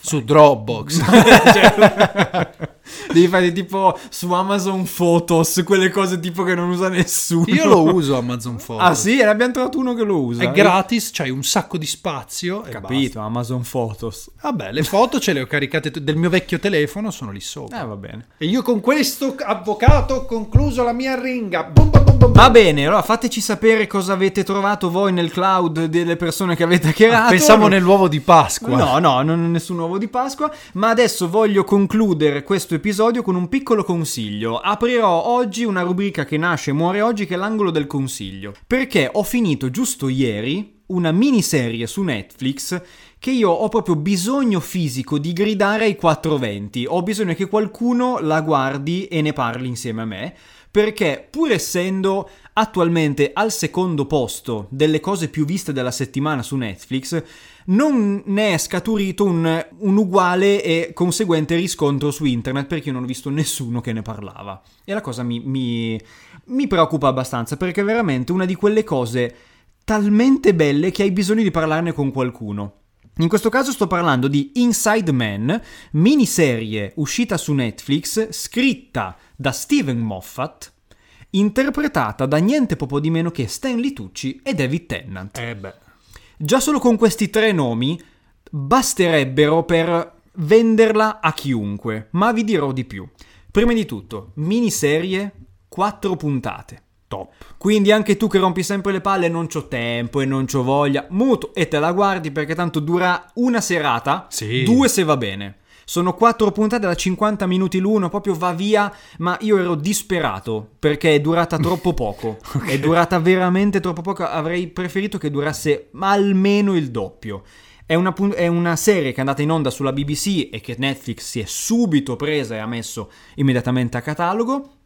Speaker 3: Su Dropbox.
Speaker 1: Cioè, devi fare tipo su Amazon Photos, quelle cose tipo che non usa nessuno.
Speaker 3: Io lo uso Amazon Photos.
Speaker 1: Ah sì, e ne abbiamo trovato uno che lo usa.
Speaker 3: È gratis, c'hai un sacco di spazio.
Speaker 1: Capito, Amazon Photos.
Speaker 3: Vabbè, le foto ce le ho caricate t- del mio vecchio telefono, sono lì sopra.
Speaker 1: Eh, va bene.
Speaker 3: E io con questo, avvocato, ho concluso la mia ringa. Bum, bum, bum.
Speaker 1: Va bene, allora fateci sapere cosa avete trovato voi nel cloud delle persone che avete hackerato.
Speaker 3: Pensavo nell'uovo di Pasqua.
Speaker 1: No, no, non nessun uovo di Pasqua, ma adesso voglio concludere questo episodio con un piccolo consiglio. Aprirò oggi una rubrica che nasce e muore oggi che è l'angolo del consiglio, perché ho finito giusto ieri una miniserie su Netflix che io ho proprio bisogno fisico di gridare ai 420. Ho bisogno che qualcuno la guardi e ne parli insieme a me, perché pur essendo attualmente al secondo posto delle cose più viste della settimana su Netflix, non ne è scaturito un, un uguale e conseguente riscontro su internet perché io non ho visto nessuno che ne parlava. E la cosa mi, mi, mi preoccupa abbastanza perché è veramente una di quelle cose talmente belle che hai bisogno di parlarne con qualcuno. In questo caso sto parlando di Inside Man, miniserie uscita su Netflix, scritta da Steven Moffat, interpretata da niente poco di meno che Stanley Tucci e David Tennant.
Speaker 3: Eh beh.
Speaker 1: Già solo con questi tre nomi basterebbero per venderla a chiunque, ma vi dirò di più. Prima di tutto, miniserie, 4 puntate.
Speaker 3: Top.
Speaker 1: Quindi anche tu che rompi sempre le palle, non c'ho tempo e non c'ho voglia, muto e te la guardi perché tanto dura una serata,
Speaker 3: Sì.
Speaker 1: due se va bene. Sono quattro puntate da 50 minuti l'uno, proprio va via, ma io ero disperato perché è durata troppo poco. È durata veramente troppo poco, avrei preferito che durasse almeno il doppio. È una, è una serie che è andata in onda sulla BBC e che Netflix si è subito presa e ha messo immediatamente a catalogo.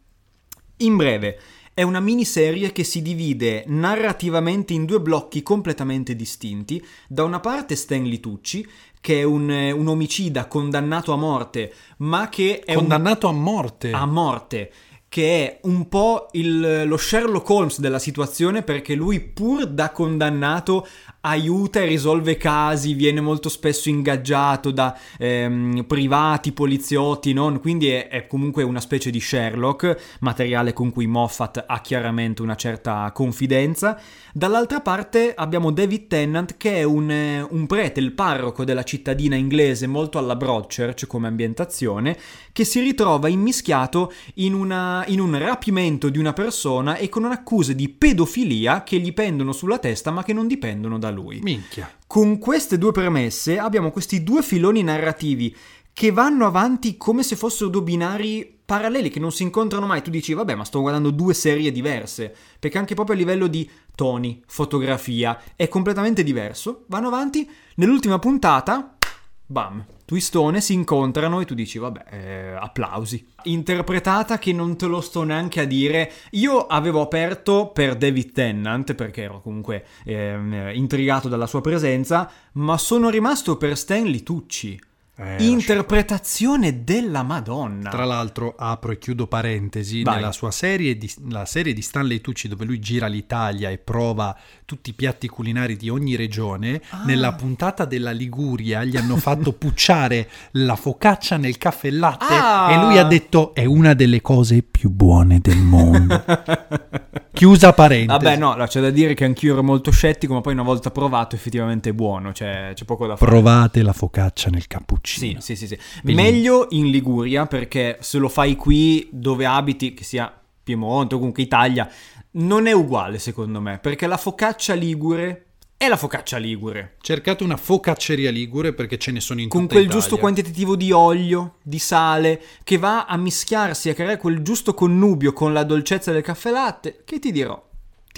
Speaker 1: In breve, è una miniserie che si divide narrativamente in due blocchi completamente distinti. Da una parte Stanley Tucci, che è un, un omicida condannato a morte, ma che è un
Speaker 3: Condannato a morte.
Speaker 1: a morte, che è un po' il- lo Sherlock Holmes della situazione perché lui pur da condannato aiuta e risolve casi, viene molto spesso ingaggiato da ehm, privati, poliziotti, non? quindi è, è comunque una specie di Sherlock, materiale con cui Moffat ha chiaramente una certa confidenza. Dall'altra parte abbiamo David Tennant che è un, un prete, il parroco della cittadina inglese molto alla Broadchurch come ambientazione, che si ritrova immischiato in, una- in un rapimento di una persona e con accuse di pedofilia che gli pendono sulla testa ma che non dipendono da lui.
Speaker 3: Minchia.
Speaker 1: Con queste due premesse abbiamo questi due filoni narrativi che vanno avanti come se fossero due binari paralleli che non si incontrano mai. Tu dici, vabbè, ma sto guardando due serie diverse. Perché anche proprio a livello di toni, fotografia, è completamente diverso. Vanno avanti. Nell'ultima puntata, bam, twistone, si incontrano e tu dici, vabbè, eh, applausi. Interpretata che non te lo sto neanche a dire. Io avevo aperto per David Tennant, perché ero comunque eh, intrigato dalla sua presenza, ma sono rimasto per Stanley Tucci.
Speaker 3: Eh,
Speaker 1: Interpretazione della Madonna.
Speaker 3: Tra l'altro, apro e chiudo parentesi,
Speaker 1: Vai.
Speaker 3: nella sua serie di, la serie di Stanley Tucci dove lui gira l'Italia e prova tutti i piatti culinari di ogni regione,
Speaker 1: Ah.
Speaker 3: nella puntata della Liguria gli hanno fatto pucciare la focaccia nel caffè e latte
Speaker 1: Ah.
Speaker 3: e lui ha detto è una delle cose più buone del mondo. Chiusa parentesi.
Speaker 1: Vabbè, no, c'è da dire che anch'io ero molto scettico, ma poi una volta provato effettivamente è buono, cioè c'è poco da fare.
Speaker 3: Provate la focaccia nel
Speaker 1: Sì,
Speaker 3: cappuccino.
Speaker 1: sì, sì, sì.
Speaker 3: Bellino.
Speaker 1: Meglio in Liguria perché se lo fai qui dove abiti, che sia Piemonte o comunque Italia, non è uguale secondo me, perché la focaccia ligure è la focaccia ligure.
Speaker 3: Cercate una focacceria ligure perché ce ne sono in
Speaker 1: Con quel
Speaker 3: Italia.
Speaker 1: giusto quantitativo di olio, di sale, che va a mischiarsi, a creare quel giusto connubio con la dolcezza del caffè latte, che ti dirò,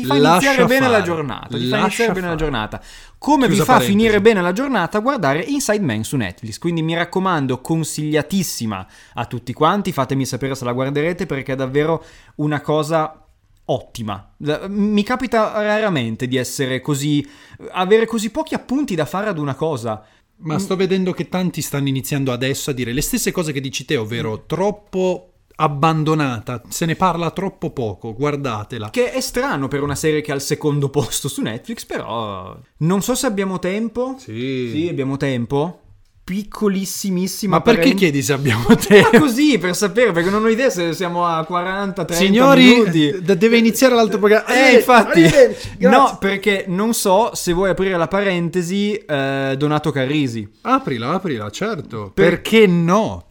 Speaker 1: ti fa
Speaker 3: Lascia
Speaker 1: iniziare bene
Speaker 3: fare,
Speaker 1: la giornata. Ti fa
Speaker 3: lascia
Speaker 1: iniziare bene la
Speaker 3: fare.
Speaker 1: giornata. Come
Speaker 3: Chiusa
Speaker 1: vi fa
Speaker 3: parentesi.
Speaker 1: finire bene la giornata? Guardare Inside Man su Netflix. Quindi mi raccomando, consigliatissima a tutti quanti. Fatemi sapere se la guarderete perché è davvero una cosa ottima. Mi capita raramente di essere così. avere così pochi appunti da fare ad una cosa.
Speaker 3: Ma sto vedendo che tanti stanno iniziando adesso a dire le stesse cose che dici te, ovvero troppo abbandonata, se ne parla troppo poco, guardatela.
Speaker 1: Che è strano per una serie che è al secondo posto su Netflix, però. Non so se abbiamo tempo.
Speaker 3: Sì.
Speaker 1: Sì, abbiamo tempo. Piccolissimissima.
Speaker 3: Ma perché
Speaker 1: parent-
Speaker 3: chiedi se abbiamo tempo?
Speaker 1: Ma così per sapere, perché non ho idea se siamo a 40, 30
Speaker 3: Signori,
Speaker 1: minuti.
Speaker 3: d- deve iniziare l'altro programma.
Speaker 1: Eh, infatti,
Speaker 2: arrivederci, grazie.
Speaker 1: no, perché non so se vuoi aprire la parentesi, eh, Donato Carrisi.
Speaker 3: Aprila, aprila, certo.
Speaker 1: Per-
Speaker 3: Perché no?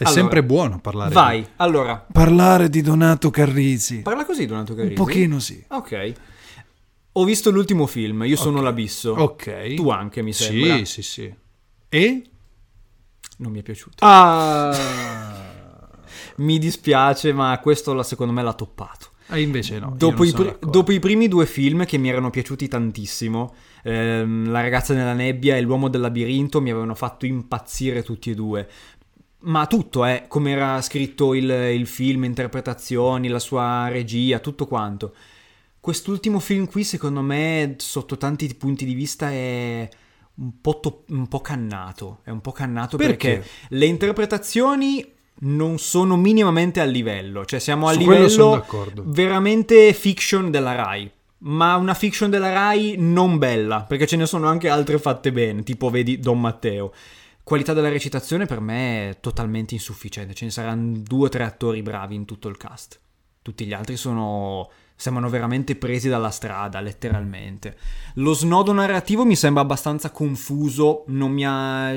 Speaker 3: È
Speaker 1: Allora,
Speaker 3: sempre buono parlare.
Speaker 1: Vai, allora,
Speaker 3: di- Parlare di Donato Carrisi.
Speaker 1: parla così, Donato Carrisi.
Speaker 3: Un pochino sì.
Speaker 1: Ok. Ho visto l'ultimo film, io sono l'abisso.
Speaker 3: Ok.
Speaker 1: Tu anche, mi sembra.
Speaker 3: Sì, sì, sì. E?
Speaker 1: Non mi è piaciuto.
Speaker 3: Ah.
Speaker 1: Mi dispiace, ma questo la- secondo me l'ha toppato.
Speaker 3: Ah, invece no.
Speaker 1: Dopo i,
Speaker 3: d'accordo.
Speaker 1: dopo i primi due film che mi erano piaciuti tantissimo, ehm, La ragazza nella nebbia e L'uomo del labirinto mi avevano fatto impazzire tutti e due. Ma tutto, eh, come era scritto il, il film, interpretazioni, la sua regia, tutto quanto. Quest'ultimo film qui, secondo me, sotto tanti punti di vista, è un po', to- un po' cannato. È un po' cannato
Speaker 3: Perché?
Speaker 1: perché le interpretazioni non sono minimamente al livello. Cioè, siamo a
Speaker 3: Su
Speaker 1: livello veramente fiction della Rai. Ma una fiction della Rai non bella, perché ce ne sono anche altre fatte bene, tipo vedi Don Matteo. Qualità della recitazione per me è totalmente insufficiente, ce ne saranno due o tre attori bravi in tutto il cast. Tutti gli altri sono sembrano veramente presi dalla strada, letteralmente. Lo snodo narrativo mi sembra abbastanza confuso, non mi ha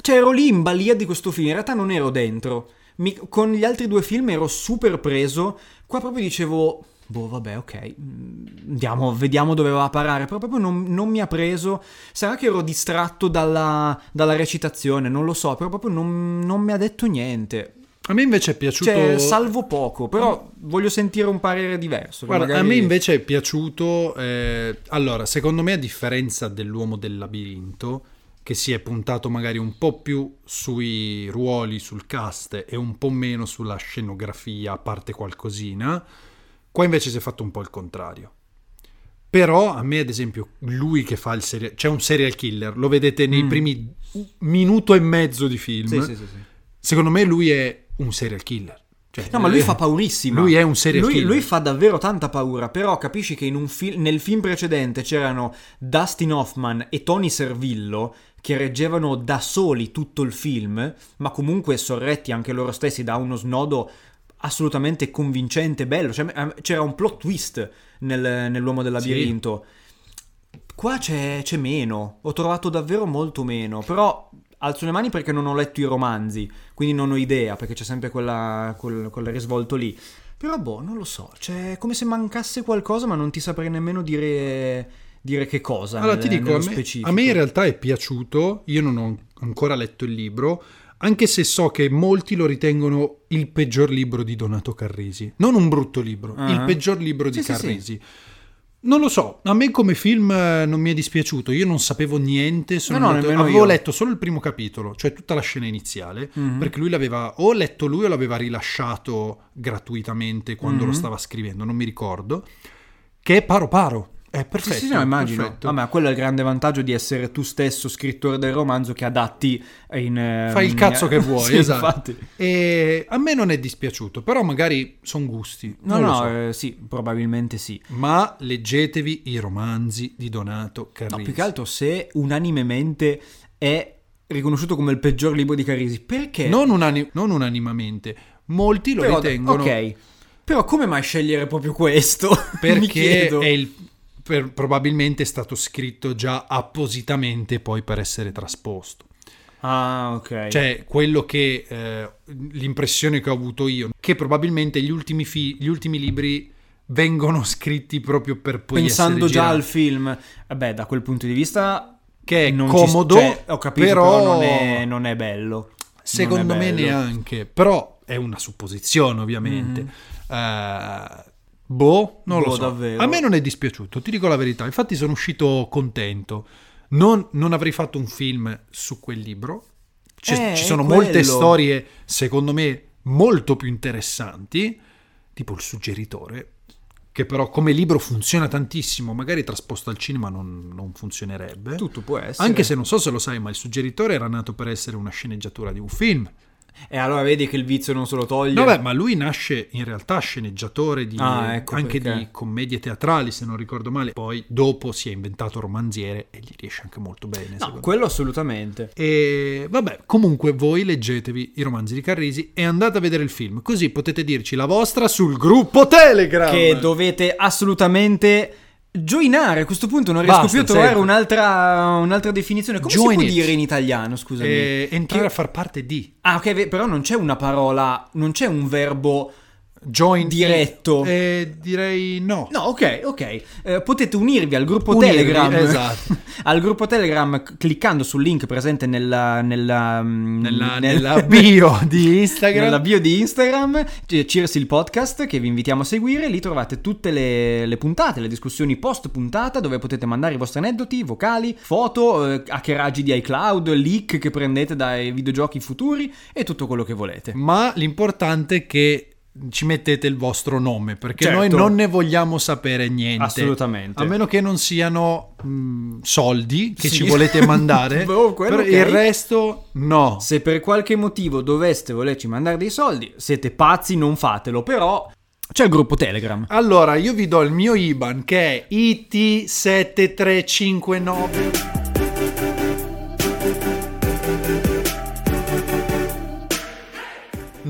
Speaker 1: cioè ero lì in balia di questo film, in realtà non ero dentro. Mi- con gli altri due film ero super preso. Qua proprio dicevo, boh, vabbè, ok, mm, andiamo, vediamo dove va a parare. Però proprio non, non mi ha preso. Sarà che ero distratto dalla, dalla recitazione, non lo so, però proprio non, non mi ha detto niente.
Speaker 3: A me invece è piaciuto...
Speaker 1: Cioè, salvo poco, però voglio sentire un parere diverso.
Speaker 3: Guarda, a
Speaker 1: magari-
Speaker 3: me invece è piaciuto. eh, allora, secondo me, a differenza dell'uomo del labirinto, che si è puntato magari un po' più sui ruoli, sul cast e un po' meno sulla scenografia, a parte qualcosina, qua invece si è fatto un po' il contrario. Però a me, ad esempio, lui che fa il serial... c'è un serial killer, lo vedete nei
Speaker 1: Mm.
Speaker 3: primi minuto e mezzo di film.
Speaker 1: Sì, sì, sì, sì.
Speaker 3: Secondo me lui è un serial killer. Cioè,
Speaker 1: No, ma lui fa paurissima.
Speaker 3: Lui è un serial
Speaker 1: lui,
Speaker 3: killer.
Speaker 1: lui fa davvero tanta paura, però capisci che in un fil- nel film precedente c'erano Dustin Hoffman e Tony Servillo che reggevano da soli tutto il film, ma comunque sorretti anche loro stessi da uno snodo assolutamente convincente, bello. Cioè, c'era un plot twist nel- nell'uomo del
Speaker 3: Sì.
Speaker 1: labirinto. Qua c'è, c'è meno, ho trovato davvero molto meno, però alzo le mani perché non ho letto i romanzi, quindi non ho idea, perché c'è sempre quella, quel, quel risvolto lì. Però boh, non lo so, c'è come se mancasse qualcosa, ma non ti saprei nemmeno dire, dire che cosa.
Speaker 3: Allora
Speaker 1: nel-
Speaker 3: ti dico, a me, a me in realtà è piaciuto, io non ho ancora letto il libro, anche se so che molti lo ritengono il peggior libro di Donato Carrisi. Non un brutto libro,
Speaker 1: Ah.
Speaker 3: il peggior libro di
Speaker 1: Sì, sì, sì.
Speaker 3: Carrisi. Non lo so, a me come film eh, non mi è dispiaciuto, io non sapevo niente, sono
Speaker 1: No, no,
Speaker 3: andato- avevo
Speaker 1: io.
Speaker 3: letto solo il primo capitolo, cioè tutta la scena iniziale,
Speaker 1: Mhm.
Speaker 3: perché lui l'aveva o letto lui o l'aveva rilasciato gratuitamente quando lo
Speaker 1: Mhm.
Speaker 3: stava scrivendo, non mi ricordo, che è paro paro, è perfetto.
Speaker 1: Sì, sì, no, immagino.
Speaker 3: perfetto.
Speaker 1: Vabbè, quello è il grande vantaggio di essere tu stesso scrittore del romanzo che adatti in... ehm,
Speaker 3: Fai il cazzo che vuoi,
Speaker 1: sì,
Speaker 3: esatto.
Speaker 1: infatti.
Speaker 3: E a me non è dispiaciuto, però magari sono gusti.
Speaker 1: No, no,
Speaker 3: so.
Speaker 1: eh, sì, probabilmente sì.
Speaker 3: Ma leggetevi i romanzi di Donato Carrisi.
Speaker 1: No, più che altro se unanimemente è riconosciuto come il peggior libro di Carisi, perché?
Speaker 3: non, unani- non unanimamente, molti lo
Speaker 1: Però-
Speaker 3: ritengono
Speaker 1: Ok, però come mai scegliere proprio questo?
Speaker 3: Perché è il, per- probabilmente è stato scritto già appositamente poi per essere trasposto.
Speaker 1: Ah, ok.
Speaker 3: Cioè, quello che eh, l'impressione che ho avuto io, che probabilmente gli ultimi, fi- gli ultimi libri vengono scritti proprio per poi
Speaker 1: Pensando già
Speaker 3: girati.
Speaker 1: al film, vabbè, da quel punto di vista...
Speaker 3: che è
Speaker 1: non ci-
Speaker 3: comodo,
Speaker 1: cioè, ho capito, però,
Speaker 3: però,
Speaker 1: non, è, non è bello.
Speaker 3: secondo
Speaker 1: è
Speaker 3: me
Speaker 1: bello.
Speaker 3: neanche. Però è una supposizione, ovviamente.
Speaker 1: Mhm.
Speaker 3: Eh, boh, non
Speaker 1: Boh,
Speaker 3: lo so.
Speaker 1: davvero.
Speaker 3: A me non è dispiaciuto, ti dico la verità. Infatti sono uscito contento. Non, non avrei fatto un film su quel libro. Ci,
Speaker 1: Eh,
Speaker 3: ci sono molte storie, secondo me, molto più interessanti, tipo Il suggeritore, che però come libro funziona tantissimo, magari trasposto al cinema non, non funzionerebbe.
Speaker 1: Tutto può essere.
Speaker 3: Anche se non so se lo sai, ma il suggeritore era nato per essere una sceneggiatura di un film.
Speaker 1: E allora vedi che il vizio non se lo toglie.
Speaker 3: Vabbè, ma lui nasce in realtà sceneggiatore di,
Speaker 1: Ah, ecco
Speaker 3: anche
Speaker 1: perché.
Speaker 3: di commedie teatrali, se non ricordo male. Poi dopo si è inventato romanziere e gli riesce anche molto bene.
Speaker 1: No,
Speaker 3: secondo me.
Speaker 1: quello assolutamente.
Speaker 3: E vabbè, comunque voi leggetevi i romanzi di Carrisi e andate a vedere il film, così potete dirci la vostra sul gruppo Telegram.
Speaker 1: Che dovete assolutamente joinare. A questo punto non riesco
Speaker 3: Basta,
Speaker 1: più a trovare un'altra, un'altra definizione. Come
Speaker 3: Join
Speaker 1: si può
Speaker 3: it.
Speaker 1: dire in italiano, scusami?
Speaker 3: E entrare
Speaker 1: Che-
Speaker 3: a far parte di
Speaker 1: Ah, ok, però non c'è una parola, non c'è un verbo
Speaker 3: join
Speaker 1: diretto.
Speaker 3: Eh, direi no.
Speaker 1: No, ok, ok. Eh, potete unirvi al gruppo
Speaker 3: Unirvi,
Speaker 1: Telegram.
Speaker 3: esatto.
Speaker 1: al gruppo Telegram cliccando sul link presente nella, nella, mm,
Speaker 3: Nella,
Speaker 1: nel-
Speaker 3: nella bio di Instagram.
Speaker 1: Nella bio di Instagram, c- Cheers il podcast che vi invitiamo a seguire, lì trovate tutte le, le puntate, le discussioni post puntata dove potete mandare i vostri aneddoti, vocali, foto, eh, hackeraggi di iCloud, leak che prendete dai videogiochi futuri e tutto quello che volete.
Speaker 3: Ma l'importante è che ci mettete il vostro nome perché
Speaker 1: Certo.
Speaker 3: noi non ne vogliamo sapere niente.
Speaker 1: Assolutamente.
Speaker 3: A meno che non siano mh, soldi che
Speaker 1: Sì.
Speaker 3: ci volete mandare.
Speaker 1: Quello
Speaker 3: per
Speaker 1: ok.
Speaker 3: il resto no.
Speaker 1: Se per qualche motivo doveste volerci mandare dei soldi, siete pazzi, non fatelo, però c'è il gruppo Telegram.
Speaker 3: Allora, io vi do il mio IBAN che è IT7359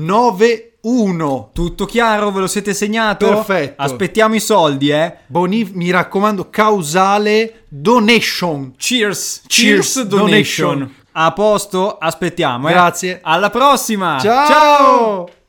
Speaker 3: 91
Speaker 1: Tutto chiaro? Ve lo siete segnato?
Speaker 3: Perfetto.
Speaker 1: Aspettiamo i soldi, eh?
Speaker 3: Boni, mi raccomando, causale donation.
Speaker 1: Cheers!
Speaker 3: Cheers,
Speaker 1: Cheers donation.
Speaker 3: donation.
Speaker 1: A posto? Aspettiamo, eh?
Speaker 3: Grazie.
Speaker 1: Alla prossima!
Speaker 3: Ciao!
Speaker 1: Ciao!